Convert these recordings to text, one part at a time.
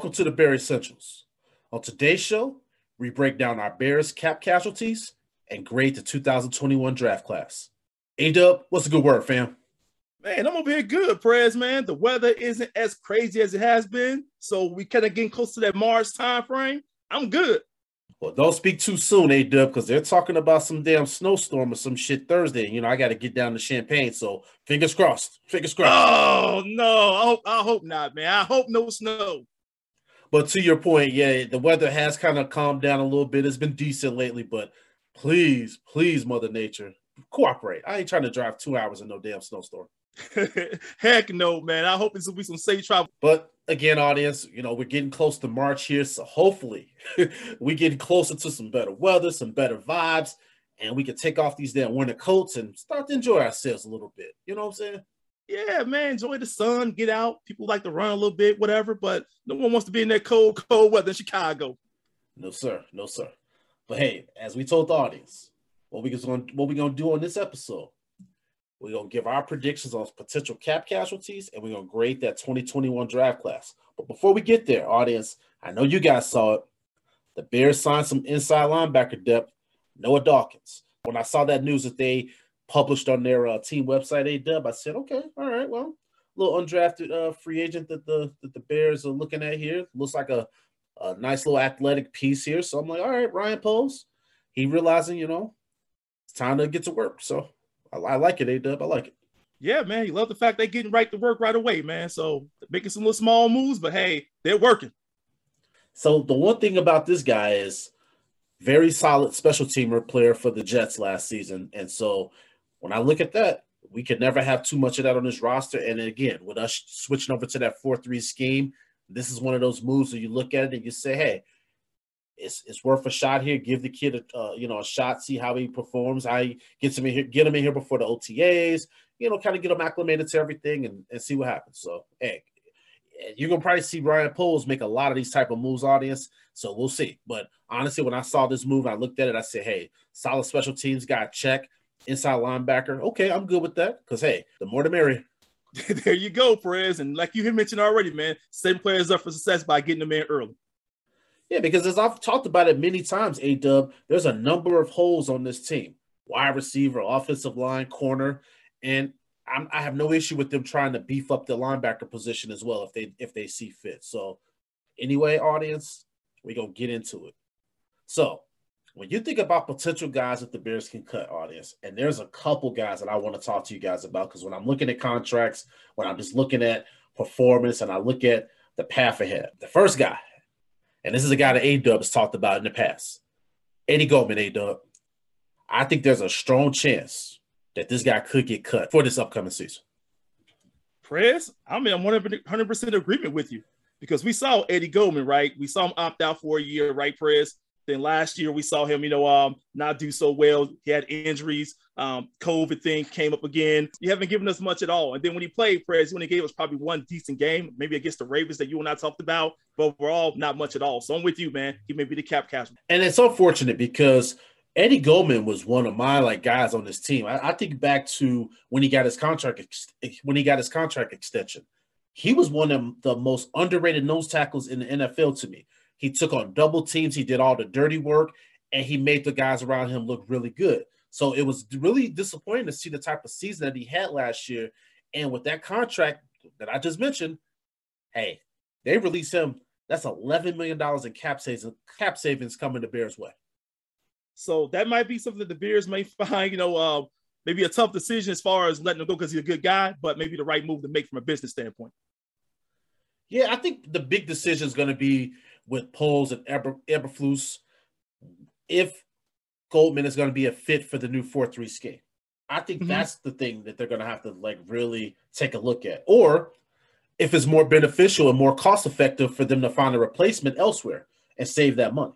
Welcome to the Bear Essentials. On today's show, we break down our Bears cap casualties and grade the 2021 draft class. A Dub, what's a good word, fam? Man, I'm over here good, Prez, man. The weather isn't as crazy as it has been. So we kind of getting close to that March time frame. I'm good. Well, don't speak too soon, A Dub, because they're talking about some damn snowstorm or some shit Thursday. You know, I got to get down to Champaign, so fingers crossed. Fingers crossed. Oh no, I hope I hope not, man. I hope no snow. But to your point, yeah, the weather has kind of calmed down a little bit. It's been decent lately, but please, please, Mother Nature, cooperate. I ain't trying to drive two hours in no damn snowstorm. Heck no, man. I hope this will be some safe travel. But again, audience, you know, we're getting close to March here. So hopefully we get closer to some better weather, some better vibes, and we can take off these damn winter coats and start to enjoy ourselves a little bit. You know what I'm saying? Yeah, man. Enjoy the sun, get out. People like to run a little bit, whatever, but no one wants to be in that cold, cold weather in Chicago. No, sir. No, sir. But hey, as we told the audience, what we going what we gonna do on this episode? We're gonna give our predictions on potential cap casualties, and we're gonna grade that 2021 draft class. But before we get there, audience, I know you guys saw it. The Bears signed some inside linebacker depth, Noah Dawkins. When I saw that news that they published on their uh, team website, A Dub, I said, okay, all right, well, little undrafted uh, free agent that the that the Bears are looking at here. Looks like a a nice little athletic piece here. So I'm like, all right, Ryan Poles. He realizing, you know, it's time to get to work. So I, I like it, A Dub. I like it. Yeah, man. You love the fact they getting right to work right away, man. So making some little small moves, but hey, they're working. So the one thing about this guy is very solid special teamer player for the Jets last season. And so when I look at that, we could never have too much of that on this roster. And again, with us switching over to that 4-3 scheme, this is one of those moves that you look at it and you say, hey, it's, it's worth a shot here. Give the kid a uh, you know a shot, see how he performs, I get him in here, get him in here before the OTAs, you know, kind of get him acclimated to everything and, and see what happens. So hey, you're gonna probably see Ryan Poles make a lot of these type of moves, audience. So we'll see. But honestly, when I saw this move, I looked at it, I said, hey, solid special teams guy, check. Inside linebacker, okay, I'm good with that. Because hey, the more the merrier. there you go, Perez. And like you had mentioned already, man, setting players up for success by getting them in early. Yeah, because as I've talked about it many times, A Dub, there's a number of holes on this team: wide receiver, offensive line, corner, and I'm, I have no issue with them trying to beef up the linebacker position as well if they if they see fit. So, anyway, audience, we're gonna get into it. So, when you think about potential guys that the Bears can cut, audience, and there's a couple guys that I want to talk to you guys about because when I'm looking at contracts, when I'm just looking at performance, and I look at the path ahead, the first guy, and this is a guy that A Dub has talked about in the past, Eddie Goldman, A Dub. I think there's a strong chance that this guy could get cut for this upcoming season. Prez, I'm in 100% agreement with you because we saw Eddie Goldman, right? We saw him opt out for a year, right, Prez? Then last year we saw him, you know, um, not do so well. He had injuries. Um, COVID thing came up again. You haven't given us much at all. And then when he played, Prez, he only gave us probably one decent game, maybe against the Ravens that you and I talked about. But overall, not much at all. So I'm with you, man. He may be the cap casualty. And it's unfortunate because Eddie Goldman was one of my like guys on this team. I, I think back to when he got his contract ex- when he got his contract extension. He was one of the most underrated nose tackles in the NFL to me. He took on double teams, he did all the dirty work, and he made the guys around him look really good. So it was really disappointing to see the type of season that he had last year. And with that contract that I just mentioned, hey, they released him. That's $11 million in cap savings, cap savings coming to Bears' way. So that might be something that the Bears may find, you know, uh, maybe a tough decision as far as letting him go because he's a good guy, but maybe the right move to make from a business standpoint. Yeah, I think the big decision is going to be with Poles and Eber, Eberflus if Goldman is going to be a fit for the new 4 3 scheme. I think Mhm. that's the thing that they're going to have to like really take a look at. Or if it's more beneficial and more cost effective for them to find a replacement elsewhere and save that money.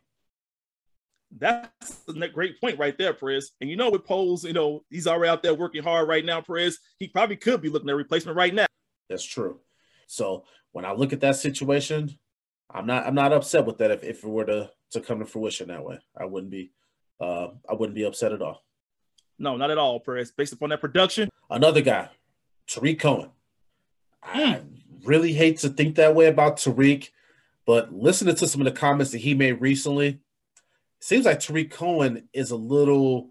That's a great point right there, Perez. And you know, with Poles, you know, he's already out there working hard right now, Perez. He probably could be looking at a replacement right now. That's true. So when I look at that situation, I'm not I'm not upset with that if, if it were to to come to fruition that way. I wouldn't be uh I wouldn't be upset at all. No, not at all, Perez. Based upon that production, Another guy, Tarik Cohen. I really hate to think that way about Tarik, but listening to some of the comments that he made recently, seems like Tarik Cohen is a little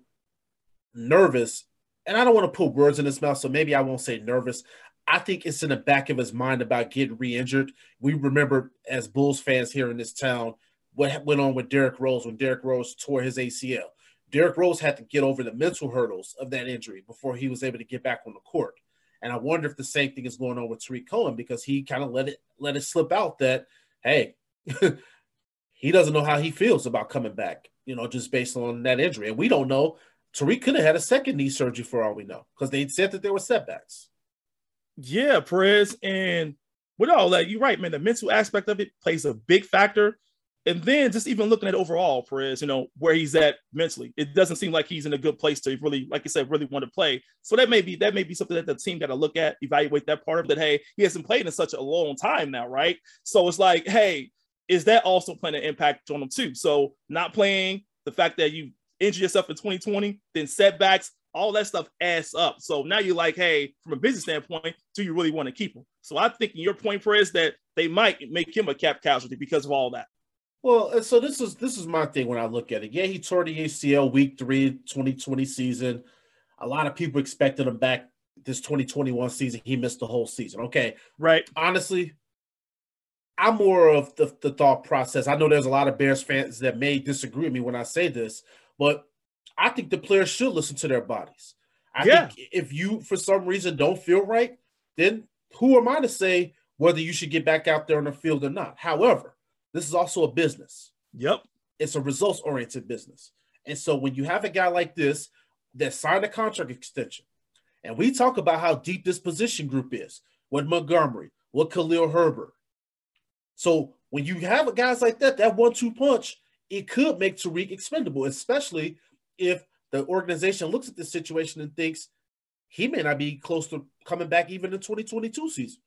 nervous. And I don't want to put words in his mouth, so maybe I won't say nervous. I think it's in the back of his mind about getting re-injured. We remember as Bulls fans here in this town what went on with Derrick Rose when Derrick Rose tore his ACL. Derrick Rose had to get over the mental hurdles of that injury before he was able to get back on the court. And I wonder if the same thing is going on with Tarik Cohen because he kind of let it let it slip out that hey, he doesn't know how he feels about coming back, you know, just based on that injury. And we don't know. Tarik could have had a second knee surgery for all we know because they said that there were setbacks. Yeah, Perez. And with all that, you're right, man. The mental aspect of it plays a big factor. And then just even looking at overall, Perez, you know, where he's at mentally, it doesn't seem like he's in a good place to really, like you said, really want to play. So that may be that may be something that the team got to look at, evaluate that part of that. Hey, he hasn't played in such a long time now, right? So it's like, hey, is that also playing an impact on him too? So not playing, the fact that you injured yourself in 2020, then setbacks, all that stuff adds up. So now you're like, hey, from a business standpoint, do you really want to keep him? So I think your point, Perez, that they might make him a cap casualty because of all that. Well, and so this is this is my thing when I look at it. Yeah, he tore the ACL week three, 2020 season. A lot of people expected him back this 2021 season. He missed the whole season. Okay. Right. Honestly, I'm more of the, the thought process. I know there's a lot of Bears fans that may disagree with me when I say this, but I think the players should listen to their bodies. I Yeah. think if you, for some reason, don't feel right, then who am I to say whether you should get back out there on the field or not? However, this is also a business Yep. it's a results oriented business. And so when you have a guy like this that signed a contract extension, and we talk about how deep this position group is with Montgomery, with Khalil Herbert. So when you have guys like that, that one two punch, it could make Tarik expendable, especially if the organization looks at the situation and thinks he may not be close to coming back even in 2022 season.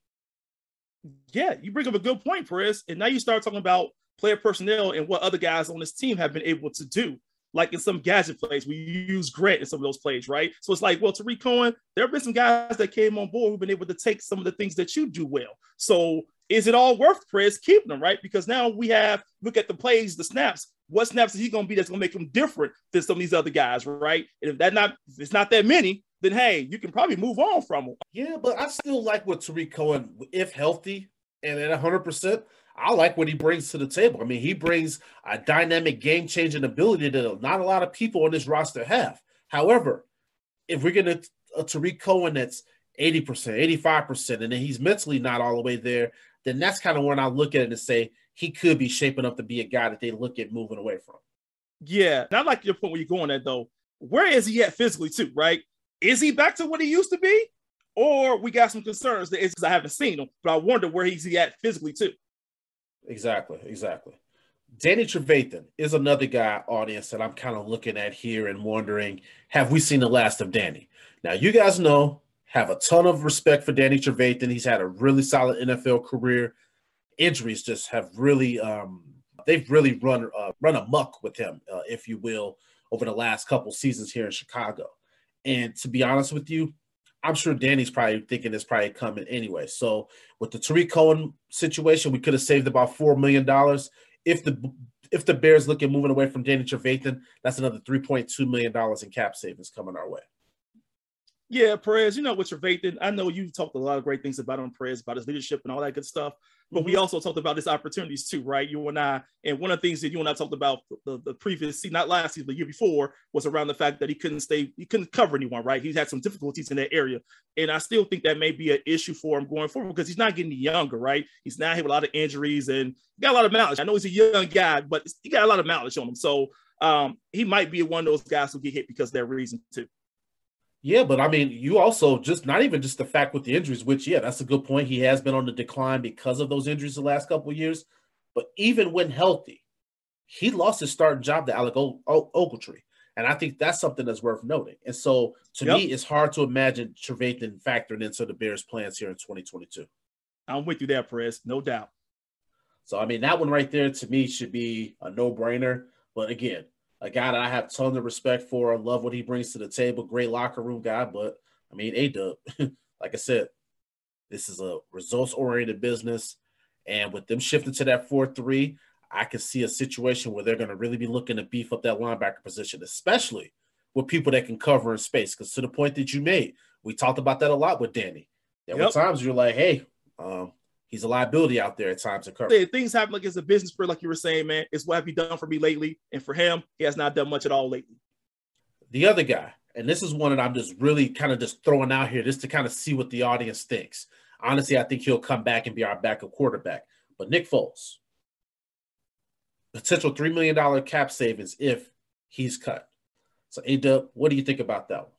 Yeah, you bring up a good point, Perez. And now you start talking about player personnel and what other guys on this team have been able to do. Like in some gadget plays, we use Grant in some of those plays, right? So it's like, well, Tarik Cohen, there have been some guys that came on board who've been able to take some of the things that you do well. So is it all worth Perez keeping them, right? Because now we have look at the plays, the snaps. What snaps is he going to be that's going to make him different than some of these other guys, right? And if that not if it's not that many, then hey, you can probably move on from him. Yeah, but I still like what Tarik Cohen, if healthy and at 100%, I like what he brings to the table. I mean, he brings a dynamic game changing ability that not a lot of people on this roster have. However, if we're going to Tarik Cohen that's 80%, 85%, and then he's mentally not all the way there, then that's kind of when I look at it and say he could be shaping up to be a guy that they look at moving away from. Yeah, and I like your point where you're going at though. Where is he at physically too? Right? Is he back to what he used to be, or we got some concerns that it's because I haven't seen him, but I wonder where he's he at physically too. Exactly, exactly. Danny Trevathan is another guy, audience, that I'm kind of looking at here and wondering, have we seen the last of Danny? Now, you guys know, have a ton of respect for Danny Trevathan. He's had a really solid NFL career. Injuries just have really, um, they've really run uh, run amok with him, uh, if you will, over the last couple seasons here in Chicago. And to be honest with you, I'm sure Danny's probably thinking it's probably coming anyway. So with the Tarik Cohen situation, we could have saved about four million dollars. If the if the Bears look at moving away from Danny Trevathan, that's another three point two million dollars in cap savings coming our way. Yeah, Perez, you know, with Trevathan, I know you talked a lot of great things about him, Perez, about his leadership and all that good stuff. But we also talked about his opportunities too, right? You and I, and one of the things that you and I talked about the, the previous season, not last season, the year before, was around the fact that he couldn't stay, he couldn't cover anyone, right? He's had some difficulties in that area. And I still think that may be an issue for him going forward because he's not getting younger, right? He's now having a lot of injuries and got a lot of mileage. I know he's a young guy, but he got a lot of mileage on him. So um, he might be one of those guys who get hit because of that reason too. Yeah, but I mean, you also just not even just the fact with the injuries, which yeah, that's a good point. He has been on the decline because of those injuries the last couple of years. But even when healthy, he lost his starting job to Alec o- o- Ogletree. And I think that's something that's worth noting. And so to Yep. me, it's hard to imagine Trevathan factoring into the Bears' plans here in 2022. I'm with you there, Perez, no doubt. So I mean, that one right there to me should be a no-brainer. But again, a guy that I have tons of respect for. I love what he brings to the table. Great locker room guy. But I mean, A Dub, like I said, this is a results-oriented business. And with them shifting to that 4-3, I can see a situation where they're going to really be looking to beef up that linebacker position, especially with people that can cover in space. Because to the point that you made, we talked about that a lot with Danny. There Yep. were times you're like, hey, um, he's a liability out there at times to cover. Things happen like it's a business for like you were saying, man. It's what have you done for me lately? And for him, he has not done much at all lately. The other guy, and this is one that I'm just really kind of just throwing out here just to kind of see what the audience thinks. Honestly, I think he'll come back and be our backup quarterback. But Nick Foles, potential $3 million cap savings if he's cut. So, A-Dub, what do you think about that one?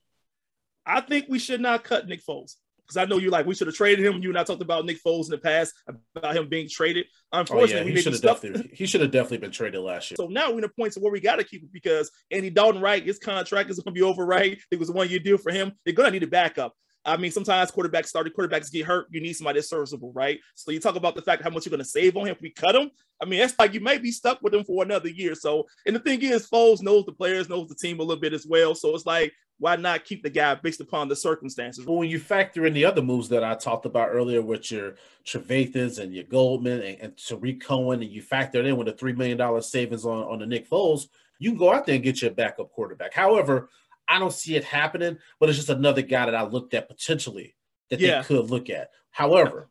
I think we should not cut Nick Foles. Because I know you like we should have traded him. You and I talked about Nick Foles in the past about him being traded. Oh, Unfortunately, yeah, we he should have stuff. definitely he should have definitely been traded last year. So now we're in a point to where we got to keep it because Andy Dalton, right? His contract is going to be over, right? It was a one year deal for him. They're going to need a backup. I mean, sometimes quarterbacks started quarterbacks get hurt. You need somebody that's serviceable, right? So you talk about the fact how much you're going to save on him if we cut him. I mean, that's like you may be stuck with him for another year. So, and the thing is, Foles knows the players, knows the team a little bit as well. So it's like, why not keep the guy based upon the circumstances? But when you factor in the other moves that I talked about earlier with your Trevathans and your Goldman and, and Tarik Cohen, and you factor it in with a $3 million savings on, on the Nick Foles, you can go out there and get your backup quarterback. However, I don't see it happening, but it's just another guy that I looked at potentially that Yeah. they could look at. However,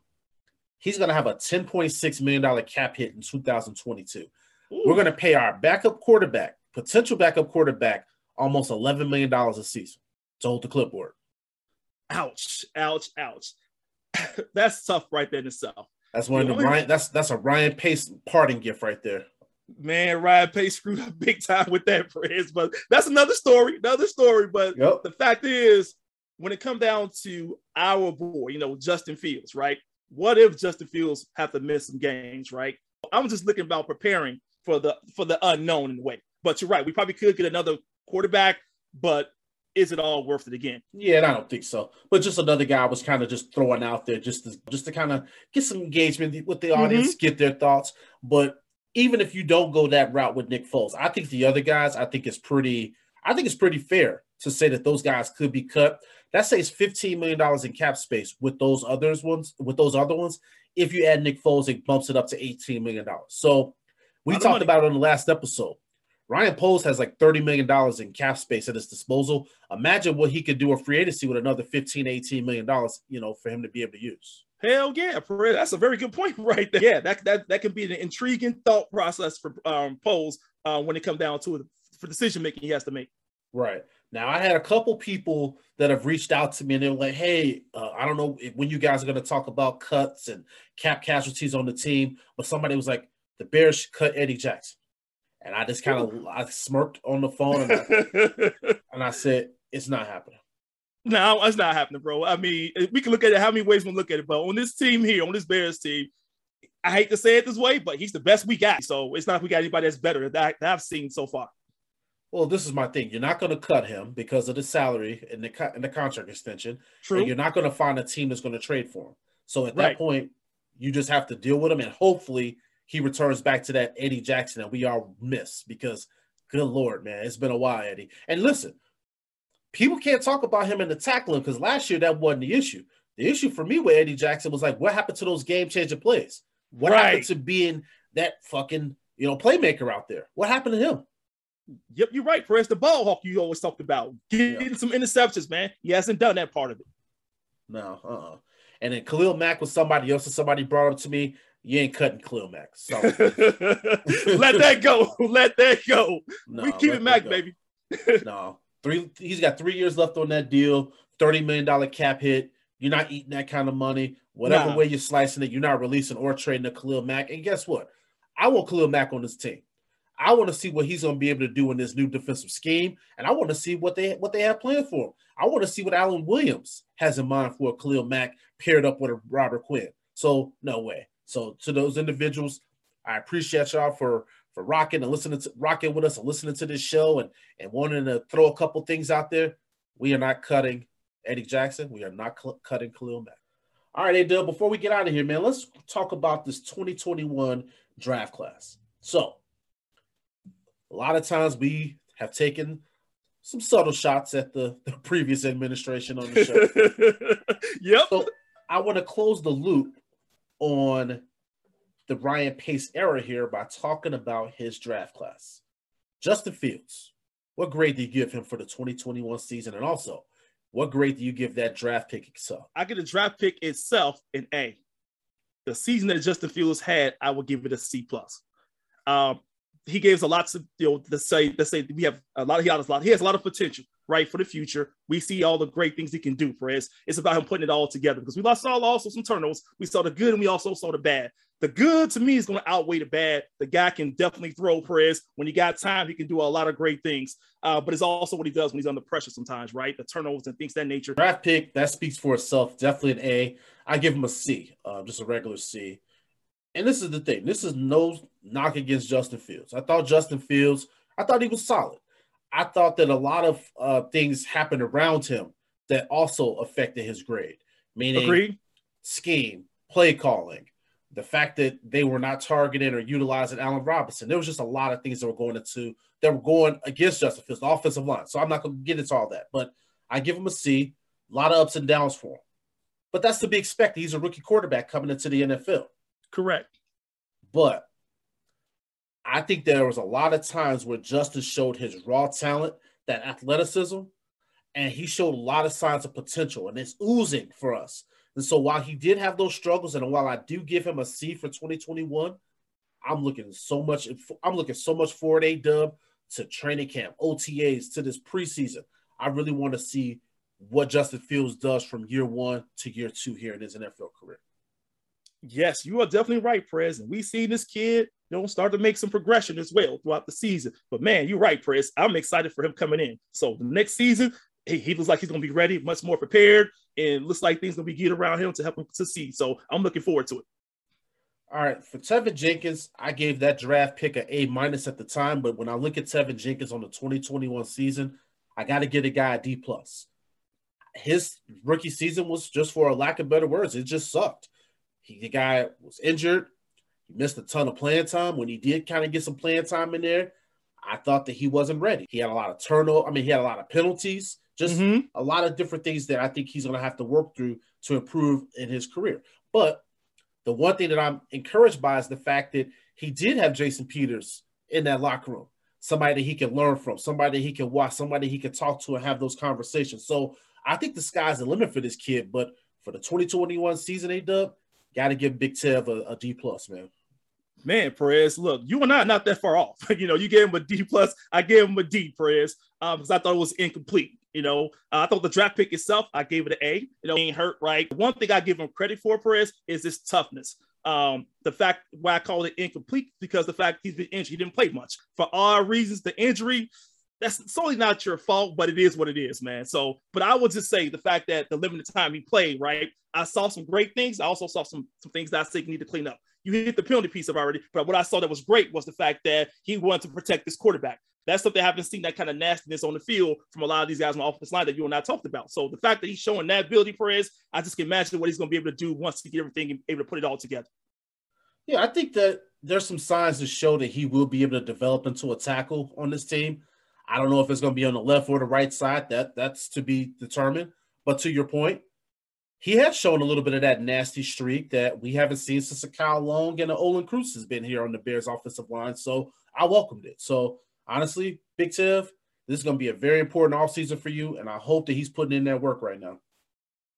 he's going to have a $10.6 million cap hit in 2022. Ooh. We're going to pay our backup quarterback, potential backup quarterback, almost $11 million a season to hold the clipboard. ouch, ouch, ouch. that's tough right there in itself. That's one of The the Ryan. That's that's a Ryan Pace parting gift right there. Man, Ryan Pace screwed up big time with that Perez, but that's another story, another story. But Yep. the fact is, when it comes down to our boy, you know, Justin Fields, right? What if Justin Fields have to miss some games, right? I'm just looking about preparing for the for the unknown in a way. But you're right, we probably could get another quarterback, but is it all worth it again? Yeah, and I don't think so. But just another guy was kind of just throwing out there just to just to kind of get some engagement with the audience, mm-hmm. get their thoughts. But even if you don't go that route with Nick Foles, I think the other guys, I think it's pretty, I think it's pretty fair to say that those guys could be cut. That saves $15 million in cap space with those others ones, with those other ones. If you add Nick Foles, it bumps it up to $18 million. So we talked money. about it on the last episode. Ryan Poles has like $30 million in cap space at his disposal. Imagine what he could do a free agency with another 15, 18 million dollars, you know, for him to be able to use. Hell yeah, Perez. That's a very good point right there. Yeah, that that, that can be an intriguing thought process for um Poles uh, when it comes down to it for decision making he has to make. Right. Now, I had a couple people that have reached out to me and they were like, hey, uh, I don't know if, when you guys are going to talk about cuts and cap casualties on the team, but somebody was like, the Bears should cut Eddie Jackson. And I just kind of I smirked on the phone and I, and I said, it's not happening. no, it's not happening, bro. I mean, eh, we can look at it how many ways we look at it, but on this team here, on this Bears team, I hate to say it this way, but he's the best we got. So it's not like we got anybody that's better that, that I've seen so far. Well, this is my thing. You're not going to cut him because of the salary and the co- and the contract extension. True. And you're not going to find a team that's going to trade for him. So at Right. that point, you just have to deal with him, and hopefully he returns back to that Eddie Jackson that we all miss. Because, good lord, man, it's been a while, Eddie. And listen, people can't talk about him in the tackling because last year that wasn't the issue. The issue for me with Eddie Jackson was like, what happened to those game changing plays? What Right. happened to being that fucking you know playmaker out there? What happened to him? Yep, you're right, Perez. The ball hawk you always talked about. Getting some interceptions, man. He hasn't done that part of it. No, uh-uh. And then Khalil Mack was somebody else, and somebody brought up to me, you ain't cutting Khalil Mack. So Let that go. Let that go. no, we keep it Mac, go. baby. No, three. He's got three years left on that deal. Thirty million dollar cap hit. You're not eating that kind of money. Whatever Nah. way you're slicing it, you're not releasing or trading a Khalil Mack. And guess what? I want Khalil Mack on this team. I want to see what he's going to be able to do in this new defensive scheme, and I want to see what they what they have planned for him. I want to see what Alan Williams has in mind for Khalil Mack paired up with a Robert Quinn. So no way. So to those individuals, I appreciate y'all for for rocking and listening to rocking with us and listening to this show and and wanting to throw a couple things out there. We are not cutting Eddie Jackson. We are not cl- cutting Khalil Mack. All right, Adele, before we get out of here, man, let's talk about this 2021 draft class. So, a lot of times we have taken some subtle shots at the, the previous administration on the show. yep. So, I want to close the loop on the Ryan Pace era here by talking about his draft class. Justin Fields, what grade do you give him for the 2021 season? And also, what grade do you give that draft pick itself? I give the draft pick itself an A. The season that Justin Fields had, I would give it a C plus. Um, he gave us a lot to you know to say let's say we have a lot he has a lot he has a lot of potential right for the future. We see all the great things he can do us. It's about him putting it all together because we lost saw also some turnovers. We saw the good and we also saw the bad. The good to me is going to outweigh the bad. The guy can definitely throw Perez. When he got time, he can do a lot of great things. Uh, but it's also what he does when he's under pressure sometimes, right? The turnovers and things that nature. Draft pick, that speaks for itself. Definitely an A. I give him a C, uh, just a regular C. And this is the thing. This is no knock against Justin Fields. I thought Justin Fields, I thought he was solid. I thought that a lot of uh, things happened around him that also affected his grade, meaning Agreed. scheme, play calling, the fact that they were not targeting or utilizing Allen Robinson. There was just a lot of things that were going into that were going against Justin Fields, the offensive line. So I'm not going to get into all that, but I give him a C. A lot of ups and downs for him, but that's to be expected. He's a rookie quarterback coming into the NFL. Correct. But I think there was a lot of times where Justin showed his raw talent, that athleticism, and he showed a lot of signs of potential, and it's oozing for us. And so while he did have those struggles, and while I do give him a C for 2021, I'm looking so much. I'm looking so much forward, a dub to training camp, OTAs, to this preseason. I really want to see what Justin Fields does from year one to year two here in his NFL career. Yes, you are definitely right, Prez. And we see this kid, you know, start to make some progression as well throughout the season. But man, you're right, Prez. I'm excited for him coming in. So the next season, he, he looks like he's going to be ready, much more prepared, and looks like things going to be geared around him to help him succeed. So I'm looking forward to it. All right, for Teven Jenkins, I gave that draft pick a A minus at the time, but when I look at Teven Jenkins on the 2021 season, I got to get a guy a D plus. His rookie season was just for a lack of better words, it just sucked. He, the guy was injured. He missed a ton of playing time. When he did kind of get some playing time in there, I thought that he wasn't ready. He had a lot of turnover. I mean, he had a lot of penalties, just mm-hmm. a lot of different things that I think he's going to have to work through to improve in his career. But the one thing that I'm encouraged by is the fact that he did have Jason Peters in that locker room, somebody that he can learn from, somebody he can watch, somebody he can talk to and have those conversations. So I think the sky's the limit for this kid. But for the 2021 season, A Dub, got to give Big Tev a, a D plus, man. Man, Perez, look, you and I not that far off. you know, you gave him a D plus, I gave him a D, Perez, um, because I thought it was incomplete. You know, uh, I thought the draft pick itself, I gave it an A. You know, ain't hurt, right? One thing I give him credit for, Perez, is his toughness. Um, the fact why I called it incomplete because the fact he's been injured, he didn't play much for all reasons. The injury, that's solely not your fault, but it is what it is, man. So, but I would just say the fact that the limited time he played, right? I saw some great things. I also saw some some things that I think need to clean up. You hit the penalty piece of already, but what I saw that was great was the fact that he wanted to protect this quarterback. That's something I haven't seen that kind of nastiness on the field from a lot of these guys on the offensive line that you and I talked about. So the fact that he's showing that ability for his, I just can imagine what he's going to be able to do once he get everything and able to put it all together. Yeah, I think that there's some signs to show that he will be able to develop into a tackle on this team. I don't know if it's going to be on the left or the right side. That that's to be determined. But to your point, he has shown a little bit of that nasty streak that we haven't seen since a Kyle Long and a Olin Kreutz has been here on the Bears offensive line. So I welcomed it. So honestly, Big Tev, this is going to be a very important offseason for you, and I hope that he's putting in that work right now.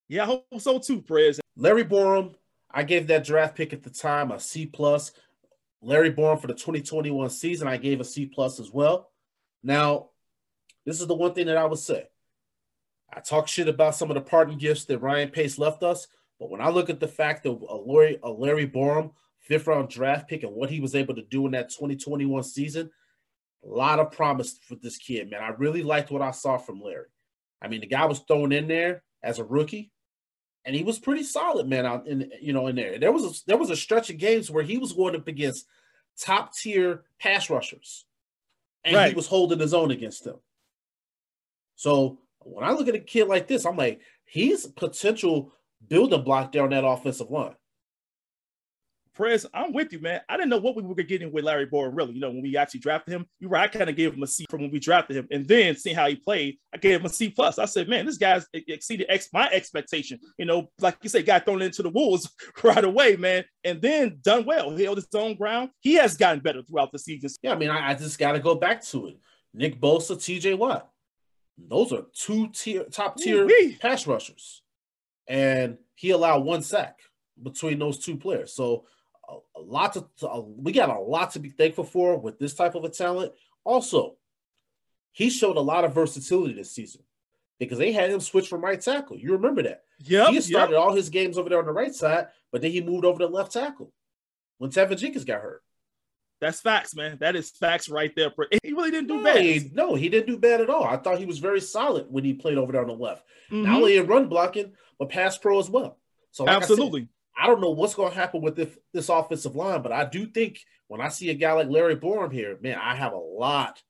Yeah, I hope so too, Prez. Larry Borom, I gave that draft pick at the time a C plus. Larry Borom for the 2021 season, I gave a C plus as well. Now, this is the one thing that I would say. I talk shit about some of the parting gifts that Ryan Pace left us, but when I look at the fact that uh, a uh, Larry, a Larry Borom fifth round draft pick and what he was able to do in that 2021 season, A lot of promise for this kid, man. I really liked what I saw from Larry. I mean, the guy was thrown in there as a rookie, and he was pretty solid, man. Out in you know in there, there was a, there was a stretch of games where he was going up against top tier pass rushers, and Right. he was holding his own against them. So when I look at a kid like this, I'm like, he's a potential building block there on that offensive line. Perez, I'm with you, man. I didn't know what we were getting with Larry Borom, really. You know, when we actually drafted him, you were I kind of gave him a C from when we drafted him, and then seeing how he played, I gave him a C plus. I said, man, this guy's exceeded ex my expectation. You know, like you said, got thrown into the wolves right away, man, and then done well. He held his own ground. He has gotten better throughout the season. Yeah, I mean, I, I just got to go back to it. Nick Bosa, TJ Watt. Those are two tier, top tier Ooh-wee. pass rushers. And he allowed one sack between those two players. So a, a lot to, to- uh, we got a lot to be thankful for with this type of a talent. Also, he showed a lot of versatility this season because they had him switch from right tackle. You remember that. Yeah. he yep. started all his games over there on the right side, but then he moved over to left tackle when Teven Jenkins got hurt. That's facts, man. That is facts right there. He really didn't do No, bad. he, no, he didn't do bad at all. I thought he was very solid when he played over there on the left. Mhm. Not only in run blocking, but pass pro as well. So like I said, Absolutely. I, don't know what's going to happen with this, this offensive line, but I do think when I see a guy like Larry Borom here, man, I have a lot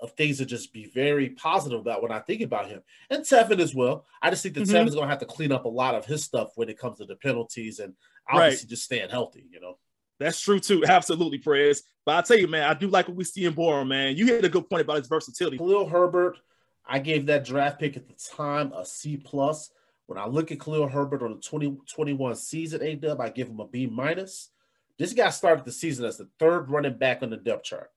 of things to just be very positive about when I think about him. And Teven as well. I just think that Mhm. Teven's going to have to clean up a lot of his stuff when it comes to the penalties and obviously just staying healthy, you know. That's true too. Absolutely, Perez. But I tell you, man, I do like what we see in Borom, man. You hit a good point about his versatility. Khalil Herbert, I gave that draft pick at the time a C plus. When I look at Khalil Herbert on the 2021 season, A dub, I give him a B minus. This guy started the season as the third running back on the depth chart.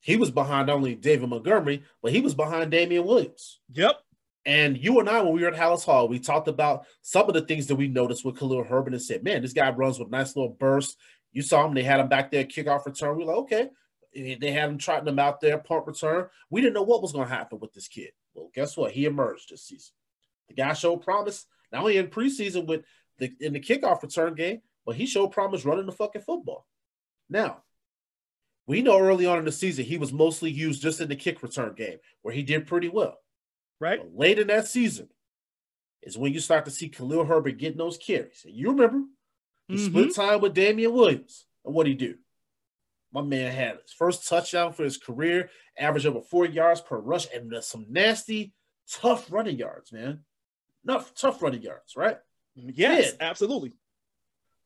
He was behind only David Montgomery, but he was behind Damien Williams. Yep. And you and I, when we were at Halas Hall, we talked about some of the things that we noticed with Khalil Herbert and said, man, this guy runs with nice little bursts. You saw him, they had him back there, kickoff return. We were like, okay. They had him trotting him out there, punt return. We didn't know what was going to happen with this kid. Well, guess what? He emerged this season. The guy showed promise, not only in preseason with the in the kickoff return game, but he showed promise running the fucking football. Now, we know early on in the season he was mostly used just in the kick return game, where he did pretty well. Right. But late in that season is when you start to see Khalil Herbert getting those carries. And you remember, he Mhm. split time with Damien Williams. And what he do? My man had his first touchdown for his career, average over four yards per rush, and some nasty, tough running yards, man. Not tough running yards, right? Yes, Yeah. absolutely.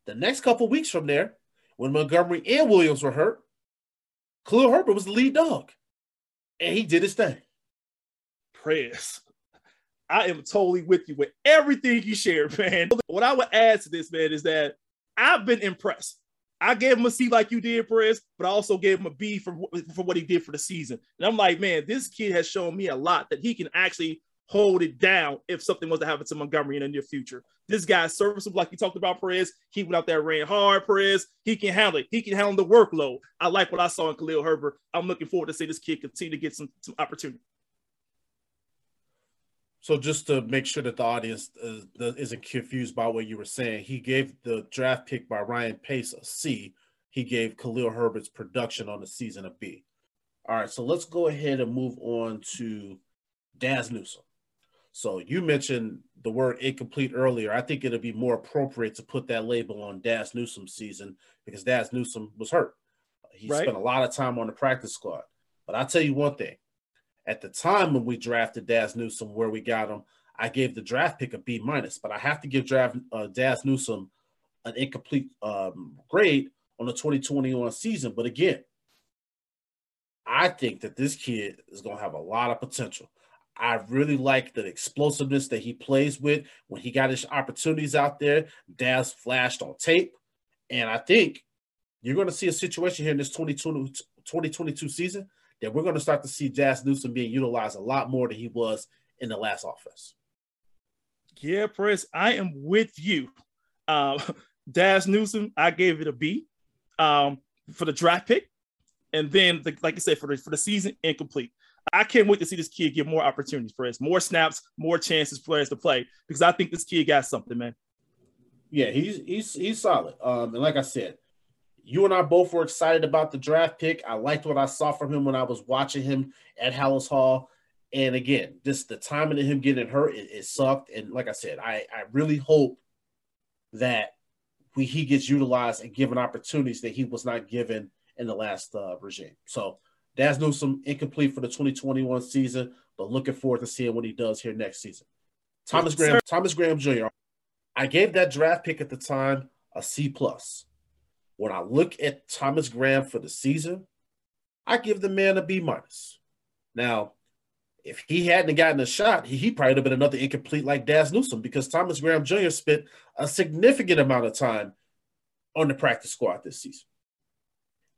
The next couple weeks from there, when Montgomery and Williams were hurt, Khalil Herbert was the lead dog. And he did his thing. Prayers. I am totally with you with everything you shared, man. What I would add to this, man, is that I've been impressed. I gave him a C like you did, Perez, but I also gave him a B for, for what he did for the season. And I'm like, man, this kid has shown me a lot that he can actually hold it down if something was to happen to Montgomery in the near future. This guy's serviceable, like you talked about, Perez. He went out there, ran hard, Perez. He can handle it. He can handle the workload. I like what I saw in Khalil Herbert. I'm looking forward to see this kid continue to get some, some opportunity. So just to make sure that the audience uh, the- isn't confused by what you were saying, he gave the draft pick by Ryan Pace a C. He gave Khalil Herbert's production on the season a B. All right, so let's go ahead and move on to Dazz Newsome. So you mentioned the word incomplete earlier. I think it'd be more appropriate to put that label on Dazz Newsome's season because Dazz Newsome was hurt. He Right. spent a lot of time on the practice squad. But I'll tell you one thing at the time when we drafted Dazz Newsome, where we got him, I gave the draft pick a B minus, but I have to give draft uh, Dazz Newsome an incomplete um, grade on the 2021 season. But again, I think that this kid is going to have a lot of potential. I really like the explosiveness that he plays with when he got his opportunities out there. Dazz flashed on tape, and I think you're going to see a situation here in this 2022 season that we're going to start to see Dazz Newsome being utilized a lot more than he was in the last offense. Yeah, Press, I am with you. Um, Dazz Newsome, I gave it a B um, for the draft pick. And then, the, like I said, for the, for the season, incomplete. I can't wait to see this kid get more opportunities, Press, more snaps, more chances for players to play, because I think this kid got something, man. Yeah, he's he's he's solid. Um, and like I said, You and I both were excited about the draft pick. I liked what I saw from him when I was watching him at Halas Hall. And again, just the timing of him getting hurt, it, it sucked. And like I said, I, I really hope that we, he gets utilized and given opportunities that he was not given in the last uh, regime. So Dazz Newsome incomplete for the 2021 season, but looking forward to seeing what he does here next season. Thomas Graham, Thomas Graham Jr. I gave that draft pick at the time a C plus. When I look at Thomas Graham for the season, I give the man a B minus. Now, if he hadn't gotten a shot, he, he probably would have been another incomplete like Dazz Newsome because Thomas Graham Jr. spent a significant amount of time on the practice squad this season.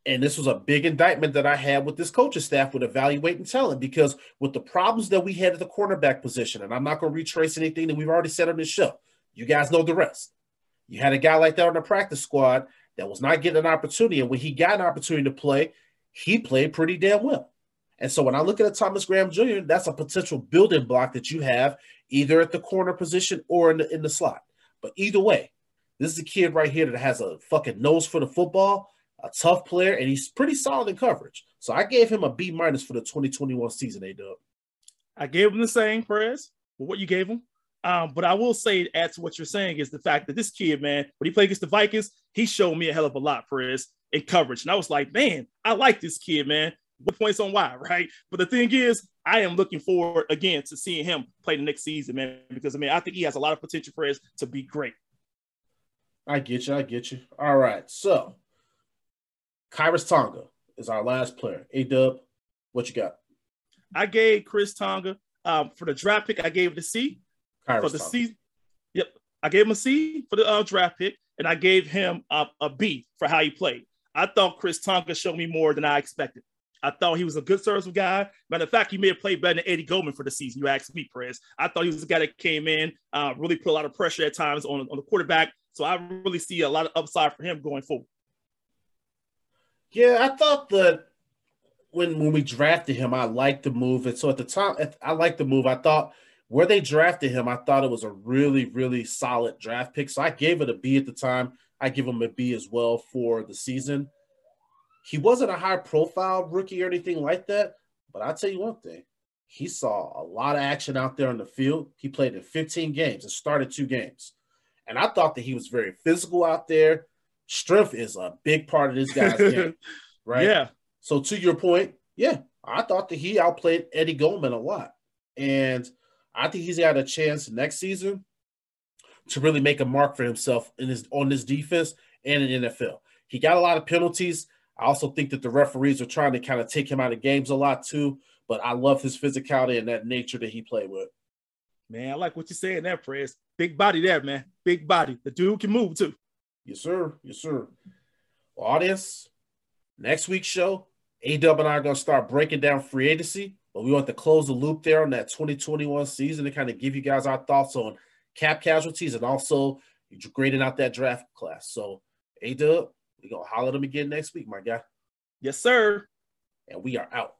And this was a big indictment that I had with this coaching staff with evaluating talent because with the problems that we had at the cornerback position, and I'm not going to retrace anything that we've already said on this show. You guys know the rest. You had a guy like that on the practice squad that was not getting an opportunity. And when he got an opportunity to play, he played pretty damn well. And so when I look at a Thomas Graham Jr., that's a potential building block that you have either at the corner position or in the, in the slot. But either way, this is a kid right here that has a fucking nose for the football a tough player, and he's pretty solid in coverage. So I gave him a B minus for the 2021 season, A dub. I gave him the same, Perez, what you gave him. Um, but I will say, add to what you're saying, is the fact that this kid, man, when he played against the Vikings, he showed me a hell of a lot, Perez, in coverage. And I was like, man, I like this kid, man. What points on why, right? But the thing is, I am looking forward again to seeing him play the next season, man, because I mean, I think he has a lot of potential for us to be great. I get you. I get you. All right. So Khyiris Tonga is our last player. A Dub, what you got? I gave Chris Tonga um, for the draft pick. I gave it a C. Khyiris for the Tonga. C. Yep, I gave him a C for the uh, draft pick, and I gave him a, a B for how he played. I thought Chris Tonga showed me more than I expected. I thought he was a good service guy. Matter of fact, he may have played better than Eddie Goldman for the season. You asked me, Perez. I thought he was a guy that came in, uh, really put a lot of pressure at times on, on the quarterback. So I really see a lot of upside for him going forward. Yeah, I thought that when when we drafted him, I liked the move. And so at the time, I liked the move. I thought where they drafted him, I thought it was a really, really solid draft pick. So I gave it a B at the time. I give him a B as well for the season. He wasn't a high profile rookie or anything like that, but I'll tell you one thing. He saw a lot of action out there on the field. He played in 15 games and started two games. And I thought that he was very physical out there strength is a big part of this guy's game, right? Yeah. So to your point, yeah, I thought that he outplayed Eddie Goldman a lot, and I think he's got a chance next season to really make a mark for himself in his on this defense and in NFL. He got a lot of penalties. I also think that the referees are trying to kind of take him out of games a lot too. But I love his physicality and that nature that he played with. Man, I like what you're saying there, Prez. Big body there, man. Big body. The dude can move too. Yes, sir. Yes, sir. Well, audience, next week's show, A Dub and I are going to start breaking down free agency, but we want to close the loop there on that 2021 season to kind of give you guys our thoughts on cap casualties and also grading out that draft class. So, A Dub, we're going to holler at them again next week, my guy. Yes, sir. And we are out.